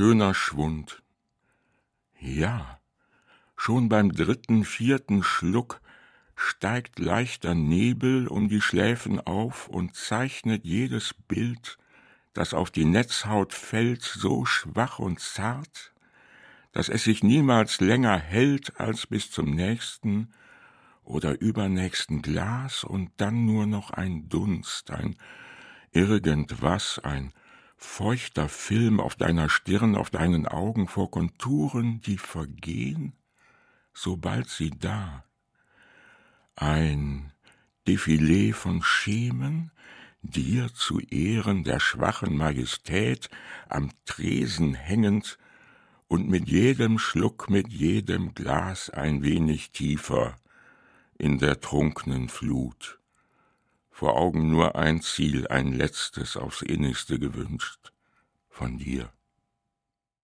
schöner Schwund. Ja, schon beim dritten, vierten Schluck steigt leichter Nebel um die Schläfen auf und zeichnet jedes Bild, das auf die Netzhaut fällt, so schwach und zart, dass es sich niemals länger hält als bis zum nächsten oder übernächsten Glas und dann nur noch ein Dunst, ein irgendwas, ein feuchter Film auf deiner Stirn, auf deinen Augen vor Konturen, die vergehen, sobald sie da. Ein Defilé von Schemen, dir zu Ehren der schwachen Majestät am Tresen hängend und mit jedem Schluck, mit jedem Glas ein wenig tiefer in der trunknen Flut. Vor Augen nur ein Ziel, ein letztes aufs innigste gewünscht von dir.